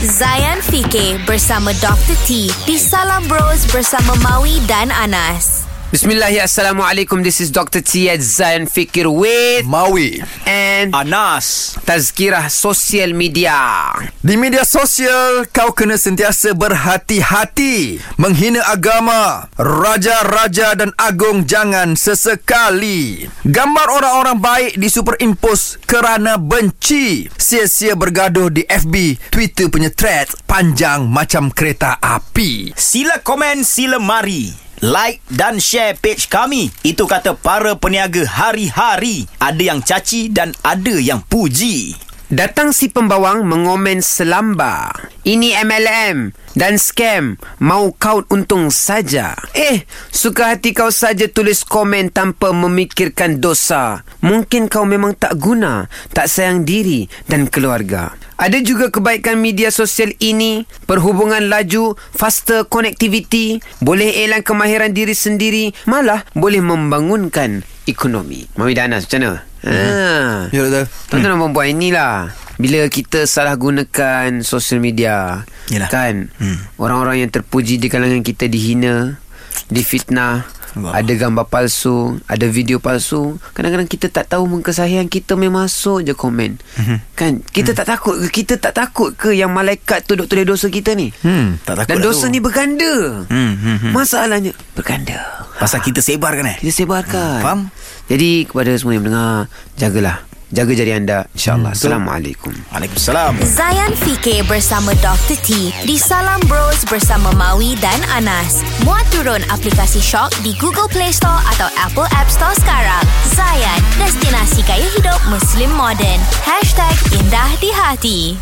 Zayan Fikir bersama Dr. T di Salam Bros bersama Maui dan Anas. Bismillah, Assalamualaikum. This is Dr. T Zayan Fikir with Maui and Anas Tazkirah Sosial Media. Di media sosial Kau kena sentiasa berhati-hati Menghina agama Raja-raja dan agung Jangan sesekali Gambar orang-orang baik Disuperimpos kerana benci Sia-sia bergaduh di FB Twitter punya thread Panjang macam kereta api Sila komen sila mari Like dan share page kami. Itu kata para peniaga hari-hari. Ada yang caci dan ada yang puji Datang si pembawang mengomen selamba. Ini MLM dan scam. Mau kau untung saja. Eh, suka hati kau saja tulis komen tanpa memikirkan dosa. Mungkin kau memang tak guna, tak sayang diri dan keluarga. Ada juga kebaikan media sosial ini, perhubungan laju, faster connectivity, boleh elang kemahiran diri sendiri, malah boleh membangunkan ekonomi. Mami Danas, macam mana? Ha. Ya doktor Tuan-tuan dan perempuan inilah Bila kita salah gunakan Sosial media Yalah. Kan Hmm. Orang-orang yang terpuji Di kalangan kita dihina Difitnah Allah. Ada gambar palsu Ada video palsu Kadang-kadang kita tak tahu Muka sahihan kita Memang masuk je komen Mhm. Kan Kita tak takut ke Kita tak takut ke Yang malaikat tu Duk tulis dosa kita ni Hmm Tak Dan takut lah dosa tu. ni berganda Hmm, hmm, hmm. Masalahnya Berganda Pasal kita sebarkan eh Kita sebarkan Hmm, faham? Jadi kepada semua yang mendengar Jagalah Jaga jari anda InsyaAllah Assalamualaikum Waalaikumsalam Zayan Fikir bersama Dr. T di Salam Bros bersama Maui dan Anas. Muat turun aplikasi Shock di Google Play Store atau Apple App Store sekarang. Zayan, destinasi gaya hidup Muslim modern. #IndahDiHati